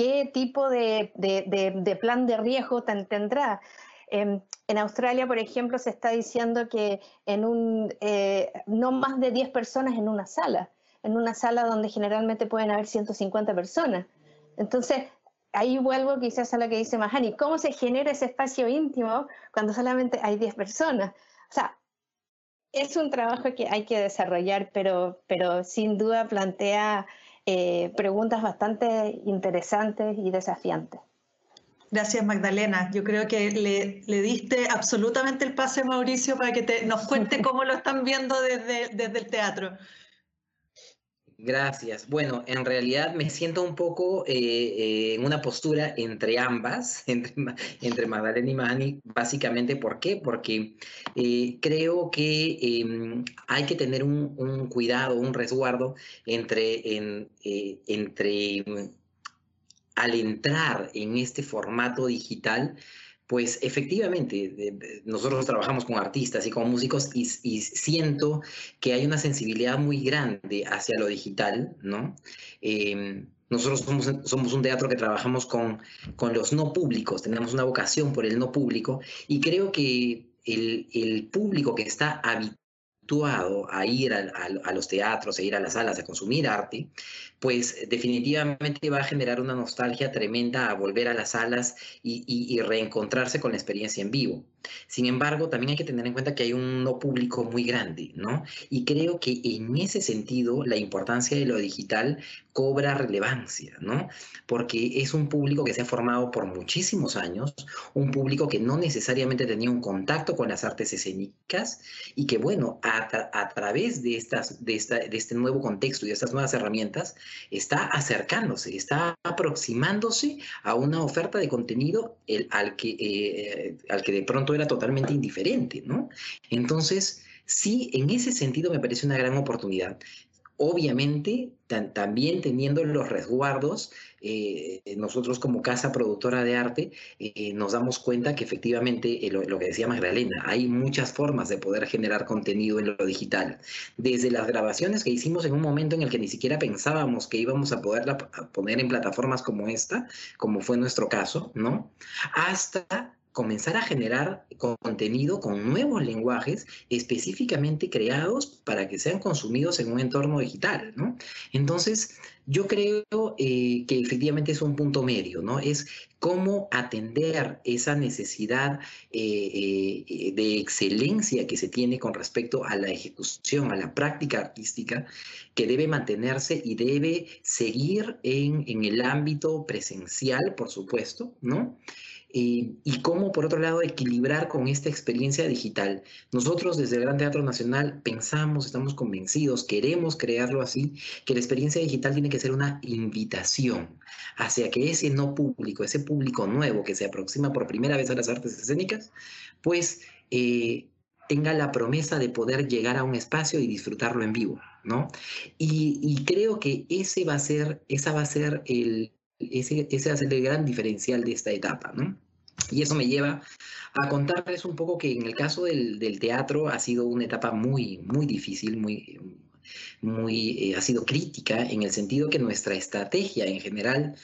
qué tipo de, plan de riesgo tendrá. Em, en Australia, por ejemplo, se está diciendo que en un, eh, no más de 10 personas en una sala en una sala donde generalmente pueden haber 150 personas. Entonces, ahí vuelvo quizás a lo que dice Mahani, ¿cómo se genera ese espacio íntimo cuando solamente hay 10 personas? O sea, es un trabajo que hay que desarrollar, pero, pero sin duda plantea eh, preguntas bastante interesantes y desafiantes. Gracias, Magdalena. Yo creo que le, le, diste absolutamente el pase, Mauricio, para que te, nos cuente cómo lo están viendo desde, desde el teatro. Gracias. Bueno, en realidad me siento un poco eh, eh, en una postura entre ambas, entre, entre Magdalena y Mani, básicamente. ¿Por qué? Porque eh, creo que em, hay que tener un, cuidado, un resguardo entre, entre al entrar en este formato digital, pues efectivamente, nosotros trabajamos con artistas y con músicos y, siento que hay una sensibilidad muy grande hacia lo digital, ¿no? Em, Nosotros somos, un teatro que trabajamos con, con los no públicos, tenemos una vocación por el no público y creo que el, el público que está habituado a ir a, a, los teatros, a ir a las salas, a consumir arte, pues definitivamente va a generar una nostalgia tremenda a volver a las salas y, reencontrarse con la experiencia en vivo. Sin embargo, también hay que tener en cuenta que hay un no público muy grande, ¿no? Y creo que en ese sentido la importancia de lo digital cobra relevancia, ¿no? Porque es un público que se ha formado por muchísimos años, un público que no necesariamente tenía un contacto con las artes escénicas y que, bueno, a, través de, este nuevo contexto y de estas nuevas herramientas, está acercándose, está aproximándose a una oferta de contenido al, que, eh, al que de pronto era totalmente indiferente, ¿no? Entonces, sí, en ese sentido me parece una gran oportunidad obviamente también teniendo los resguardos, eh, nosotros como casa productora de arte eh, nos damos cuenta que efectivamente eh, lo, que decía Magdalena, hay muchas formas de poder generar contenido en lo digital. Desde las grabaciones que hicimos en un momento en el que ni siquiera pensábamos que íbamos a poder poner en plataformas como esta, como fue nuestro caso, ¿no? Hasta comenzar a generar contenido con nuevos lenguajes específicamente creados para que sean consumidos en un entorno digital, ¿no? Entonces, yo creo eh, que efectivamente es un punto medio, ¿no? Es cómo atender esa necesidad eh, eh, de excelencia que se tiene con respecto a la ejecución, a la práctica artística, que debe mantenerse y debe seguir en, en el ámbito presencial, por supuesto, ¿no? Eh, y cómo, por otro lado, equilibrar con esta experiencia digital. Nosotros desde el Gran Teatro Nacional pensamos, estamos convencidos, queremos crearlo así, que la experiencia digital tiene que ser una invitación hacia que ese no público, ese público nuevo que se aproxima por primera vez a las artes escénicas, pues eh, tenga la promesa de poder llegar a un espacio y disfrutarlo en vivo, ¿no? Y, creo que ese va a ser, esa va a ser el, ese, ese es el gran diferencial de esta etapa, ¿no? Y eso me lleva a contarles un poco que en el caso del, del teatro ha sido una etapa muy, muy difícil, muy, muy, eh, ha sido crítica en el sentido que nuestra estrategia en general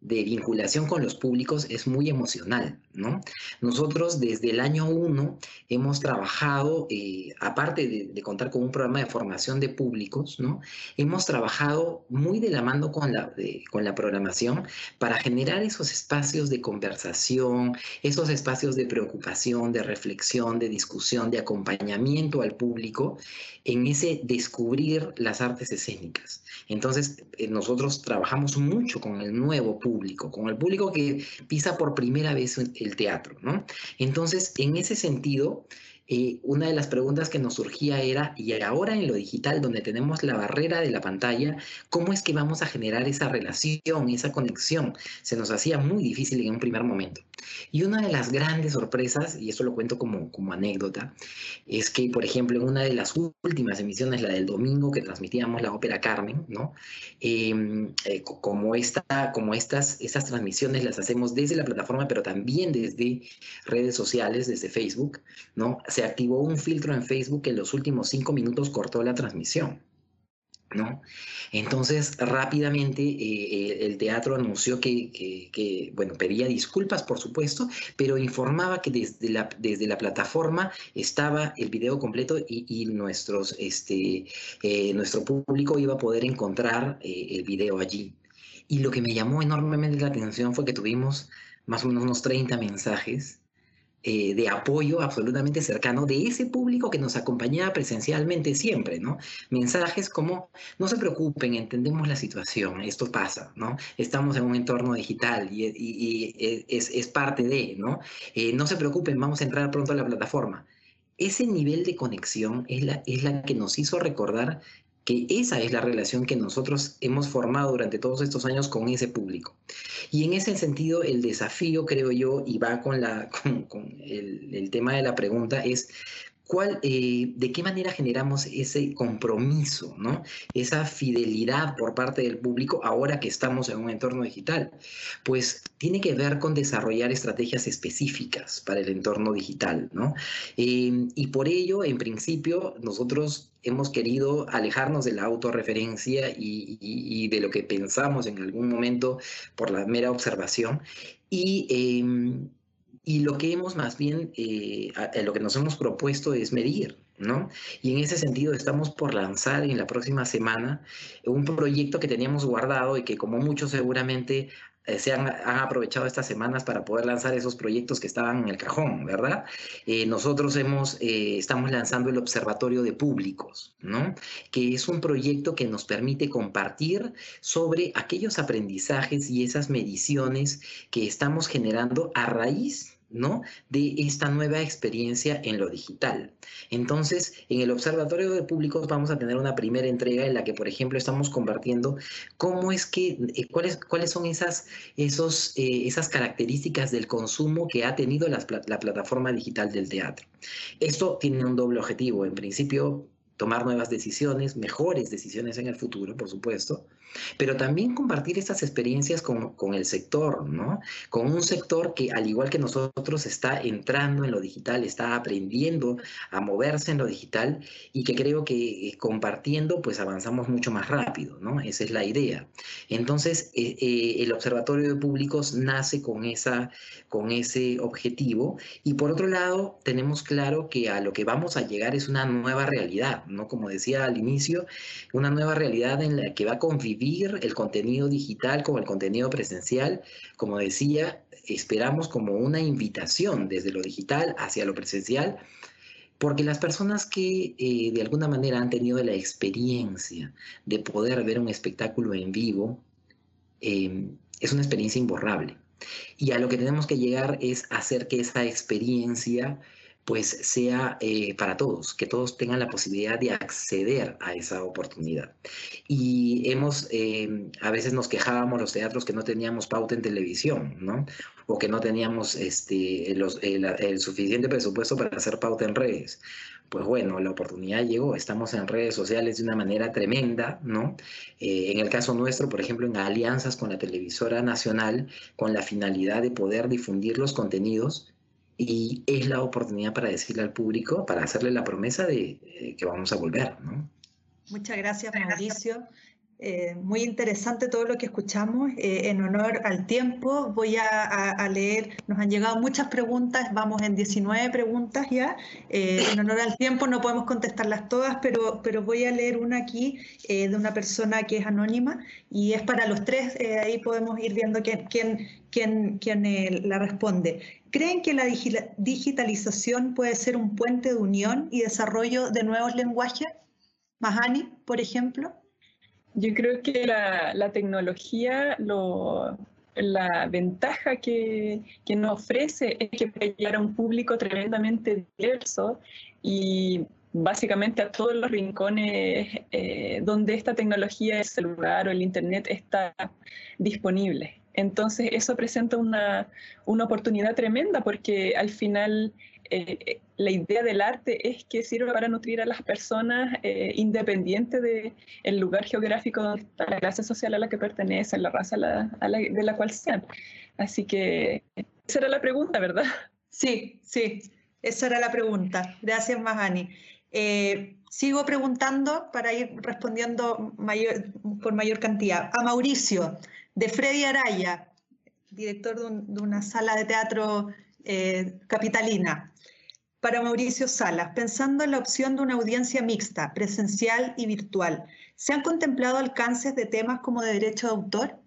de vinculación con los públicos es muy emocional, ¿no? Nosotros desde el año 1 hemos trabajado, eh, aparte de, contar con un programa de formación de públicos, ¿no? Hemos trabajado muy de la mano con la, con la programación para generar esos espacios de conversación, esos espacios de preocupación, de reflexión, de discusión, de acompañamiento al público en ese descubrir las artes escénicas. Entonces, eh, nosotros trabajamos mucho con el nuevo público, con el público que pisa por primera vez el teatro, ¿no? Entonces, en ese sentido, eh, una de las preguntas que nos surgía era, y ahora en lo digital, donde tenemos la barrera de la pantalla, ¿cómo es que vamos a generar esa relación, esa conexión? Se nos hacía muy difícil en un primer momento. Y una de las grandes sorpresas, y eso lo cuento como, como anécdota, es que, por ejemplo, en una de las últimas emisiones, la del domingo que transmitíamos la ópera Carmen, ¿no? Em, eh, como, esta, como estas, estas transmisiones las hacemos desde la plataforma, pero también desde redes sociales, desde Facebook, ¿no? Se activó un filtro en Facebook que en los últimos cinco minutos cortó la transmisión. ¿no? Entonces, rápidamente eh, el teatro anunció que, bueno, pedía disculpas, por supuesto, pero informaba que desde la, desde la plataforma estaba el video completo y, este, eh, nuestro público iba a poder encontrar eh, el video allí. Y lo que me llamó enormemente la atención fue que tuvimos más o menos unos 30 mensajes eh, de apoyo absolutamente cercano de ese público que nos acompañaba presencialmente siempre, ¿no? Mensajes como, no se preocupen, entendemos la situación, esto pasa, ¿no? Estamos en un entorno digital y, es, parte de, ¿no? Eh, no se preocupen, vamos a entrar pronto a la plataforma. Ese nivel de conexión es la, es la que nos hizo recordar que esa es la relación que nosotros hemos formado durante todos estos años con ese público. Y en ese sentido, el desafío, creo yo, y va con, la, con, el, tema de la pregunta, es ¿cuál, eh, ¿de qué manera generamos ese compromiso, ¿no? esa fidelidad por parte del público ahora que estamos en un entorno digital? Pues tiene que ver con desarrollar estrategias específicas para el entorno digital. ¿no? Eh, y por ello, en principio, nosotros hemos querido alejarnos de la autorreferencia y, y, de lo que pensamos en algún momento por la mera observación y, em, y lo que hemos más bien, eh, lo que nos hemos propuesto es medir, ¿no? Y en ese sentido estamos por lanzar en la próxima semana un proyecto que teníamos guardado y que como muchos seguramente eh, se han, aprovechado estas semanas para poder lanzar esos proyectos que estaban en el cajón, ¿verdad? Eh, nosotros hemos, estamos lanzando el Observatorio de Públicos, ¿no? Que es un proyecto que nos permite compartir sobre aquellos aprendizajes y esas mediciones que estamos generando a raíz ¿no? de esta nueva experiencia en lo digital. Entonces, en el Observatorio de Públicos vamos a tener una primera entrega en la que, por ejemplo, estamos compartiendo cómo es que, eh, cuáles, cuáles son esas, esos, eh, esas características del consumo que ha tenido la plataforma digital del teatro. Esto tiene un doble objetivo. En principio, tomar nuevas decisiones, mejores decisiones en el futuro, por supuesto, pero también compartir estas experiencias con, con, el sector, ¿no? Con un sector que, al igual que nosotros, está entrando en lo digital, está aprendiendo a moverse en lo digital y que creo que eh, compartiendo, pues avanzamos mucho más rápido, ¿no? Esa es la idea. Entonces, eh, eh, el Observatorio de Públicos nace con, esa, con ese objetivo y, por otro lado, tenemos claro que a lo que vamos a llegar es una nueva realidad, ¿no? Como decía al inicio, una nueva realidad en la que va a convivir el contenido digital con el contenido presencial. Como decía, esperamos como una invitación desde lo digital hacia lo presencial, porque las personas que eh, de alguna manera han tenido la experiencia de poder ver un espectáculo en vivo, em, es una experiencia imborrable. Y a lo que tenemos que llegar es hacer que esa experiencia pues sea eh, para todos, que todos tengan la posibilidad de acceder a esa oportunidad. Y hemos, em, a veces nos quejábamos los teatros que no teníamos pauta en televisión, ¿no? O que no teníamos este, el, suficiente presupuesto para hacer pauta en redes. Pues bueno, la oportunidad llegó, estamos en redes sociales de una manera tremenda, ¿no? Eh, en el caso nuestro, por ejemplo, en alianzas con la televisora nacional, con la finalidad de poder difundir los contenidos y es la oportunidad para decirle al público, para hacerle la promesa de eh, que vamos a volver. ¿no? Muchas gracias, Mauricio. Eh, muy interesante todo lo que escuchamos. Eh, en honor al tiempo, voy a, leer, nos han llegado muchas preguntas, vamos en 19 preguntas ya. en honor al tiempo no podemos contestarlas todas, pero, pero voy a leer una aquí de una persona que es anónima y es para los tres, ahí podemos ir viendo quién, quién, quién, quién la responde. ¿Creen que la digitalización puede ser un puente de unión y desarrollo de nuevos lenguajes? Mahani, por ejemplo. Yo creo que la, tecnología, la ventaja que, nos ofrece es que puede llegar a un público tremendamente diverso y básicamente a todos los rincones eh, donde esta tecnología, el celular o el Internet está disponible. Entonces eso presenta una, oportunidad tremenda porque al final eh, la idea del arte es que sirve para nutrir a las personas eh, independiente del lugar geográfico, donde está la clase social a la que pertenecen, la raza de la cual sean. Así que esa era la pregunta, ¿verdad? Sí, sí, esa era la pregunta. Gracias, Mahani. Eh, sigo preguntando para ir respondiendo mayor, por mayor cantidad. A Mauricio, de Freddy Araya, director de, una sala de teatro eh, capitalina. Para Mauricio Salas, pensando en la opción de una audiencia mixta, presencial y virtual, ¿se han contemplado alcances de temas como de derecho de autor?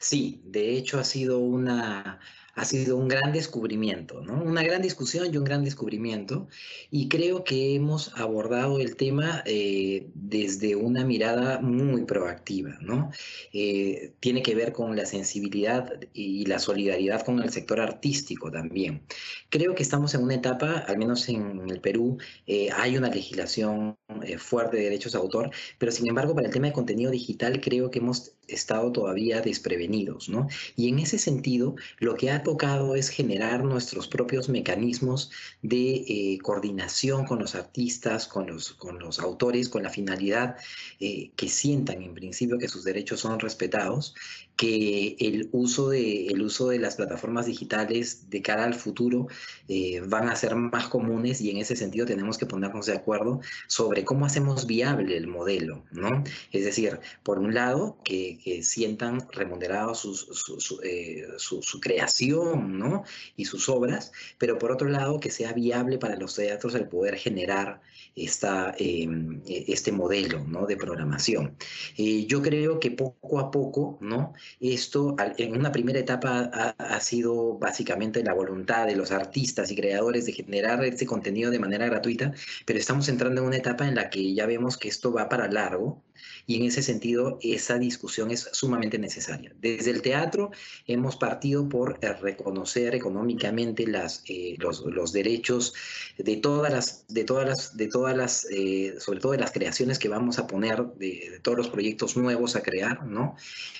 Sí, de hecho ha sido una ha sido un gran descubrimiento, ¿no? Una gran discusión y un gran descubrimiento. Y creo que hemos abordado el tema eh, desde una mirada muy proactiva, ¿no? Eh, tiene que ver con la sensibilidad y la solidaridad con el sector artístico también. Creo que estamos en una etapa, al menos en el Perú, eh, hay una legislación fuerte de derechos de autor, pero sin embargo para el tema de contenido digital creo que hemos estado todavía desprevenidos, ¿no? Y en ese sentido, lo que ha tocado es generar nuestros propios mecanismos de eh, coordinación con los artistas, con los, con los autores, con la finalidad eh, que sientan en principio que sus derechos son respetados, que el uso de, el uso de las plataformas digitales de cara al futuro eh, van a ser más comunes y en ese sentido tenemos que ponernos de acuerdo sobre cómo hacemos viable el modelo, ¿no? Es decir, por un lado, que, sientan remunerados su, su, creación, ¿no? Y sus obras, pero por otro lado, que sea viable para los teatros el poder generar esta, em, e, este modelo, ¿no? De programación. Eh, yo creo que poco a poco, ¿no? Esto en una primera etapa ha, sido básicamente la voluntad de los artistas y creadores de generar este contenido de manera gratuita, pero estamos entrando en una etapa en la que ya vemos que esto va para largo y en ese sentido esa discusión es sumamente necesaria. Desde el teatro hemos partido por eh, reconocer económicamente las, eh, los, derechos de todas las, de todas las, de todas las eh, sobre todo de las creaciones que vamos a poner, de, todos los proyectos nuevos a crear, ¿no?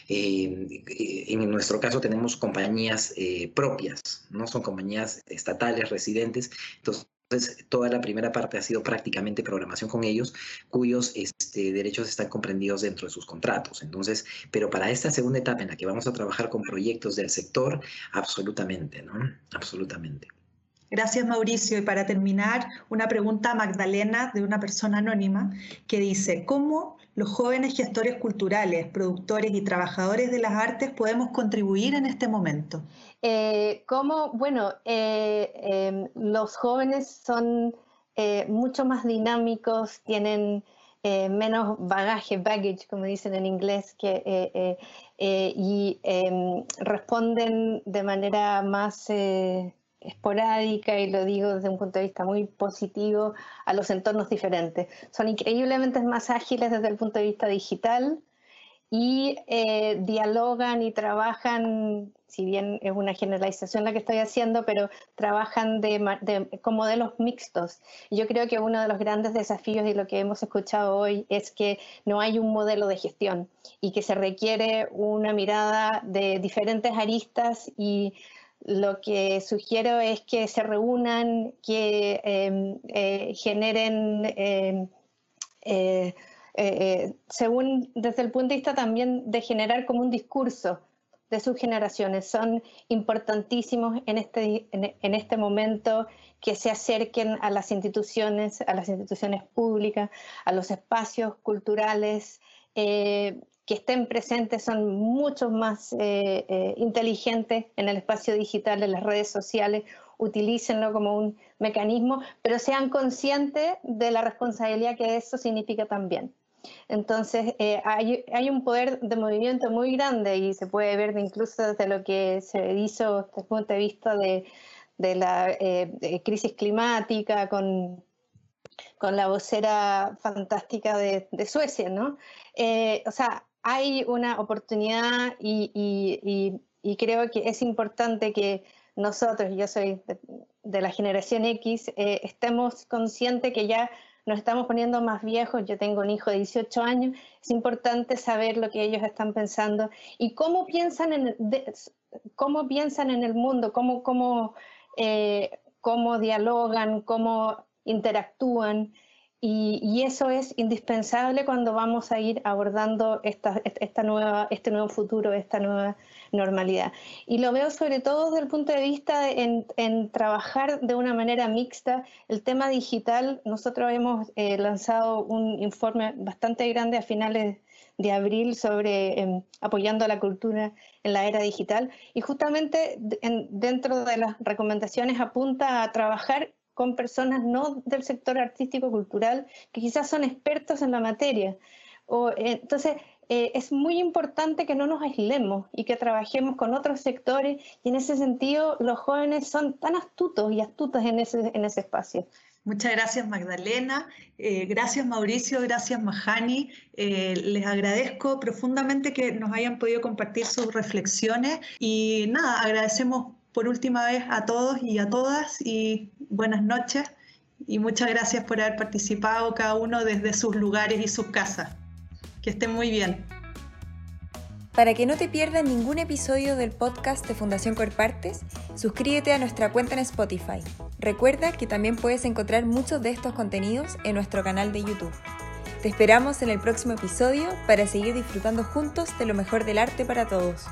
en nuestro caso tenemos compañías propias, ¿no? Son compañías estatales residentes, entonces entonces, toda la primera parte ha sido prácticamente programación con ellos, cuyos este, derechos están comprendidos dentro de sus contratos. Entonces, pero para esta segunda etapa en la que vamos a trabajar con proyectos del sector, absolutamente, ¿no? Absolutamente. Gracias, Mauricio. Y para terminar, una pregunta a Magdalena de una persona anónima que dice, ¿cómo los jóvenes gestores culturales, productores y trabajadores de las artes podemos contribuir en este momento? Eh, ¿Cómo? Bueno, eh, em, los jóvenes son eh, mucho más dinámicos, tienen menos bagaje, baggage, como dicen en inglés, y em, responden de manera más esporádica, y lo digo desde un punto de vista muy positivo, a los entornos diferentes. Son increíblemente más ágiles desde el punto de vista digital y eh, dialogan y trabajan, si bien es una generalización la que estoy haciendo, pero trabajan de, con modelos mixtos. Yo creo que uno de los grandes desafíos y lo que hemos escuchado hoy es que no hay un modelo de gestión y que se requiere una mirada de diferentes aristas y lo que sugiero es que se reúnan, que em, eh, generen, em, eh, eh, según desde el punto de vista también de generar como un discurso de sus generaciones. Son importantísimos en este, en este momento que se acerquen a las instituciones, a las instituciones públicas, a los espacios culturales, que estén presentes son mucho más eh, eh, inteligentes en el espacio digital, en las redes sociales, utilícenlo como un mecanismo, pero sean conscientes de la responsabilidad que eso significa también. Entonces, eh, hay, hay, un poder de movimiento muy grande y se puede ver incluso desde lo que se hizo desde el punto de vista de, de la crisis climática con, con la vocera fantástica de, de Suecia, ¿no? o sea, hay una oportunidad y, creo que es importante que nosotros, yo soy de, la generación X, eh, estemos conscientes que ya nos estamos poniendo más viejos, yo tengo un hijo de 18 años, es importante saber lo que ellos están pensando y cómo piensan en, cómo piensan en el mundo, cómo, eh, cómo dialogan, cómo interactúan. Y, eso es indispensable cuando vamos a ir abordando esta, nueva, este nuevo futuro, esta nueva normalidad. Y lo veo sobre todo desde el punto de vista en, en trabajar de una manera mixta. El tema digital, nosotros hemos eh, lanzado un informe bastante grande a finales de abril sobre em, apoyando a la cultura en la era digital y justamente dentro de las recomendaciones apunta a trabajar con personas no del sector artístico-cultural que quizás son expertos en la materia. O, eh, entonces, eh, es muy importante que no nos aislemos y que trabajemos con otros sectores y en ese sentido los jóvenes son tan astutos y astutas en ese, en ese espacio. Muchas gracias Magdalena, eh, gracias Mauricio, gracias Mahani. les agradezco profundamente que nos hayan podido compartir sus reflexiones y nada, agradecemos por última vez a todos y a todas y buenas noches y muchas gracias por haber participado cada uno desde sus lugares y sus casas. Que estén muy bien. Para que no te pierdas ningún episodio del podcast de Fundación Corpartes, suscríbete a nuestra cuenta en Spotify. Recuerda que también puedes encontrar muchos de estos contenidos en nuestro canal de YouTube. Te esperamos en el próximo episodio para seguir disfrutando juntos de lo mejor del arte para todos.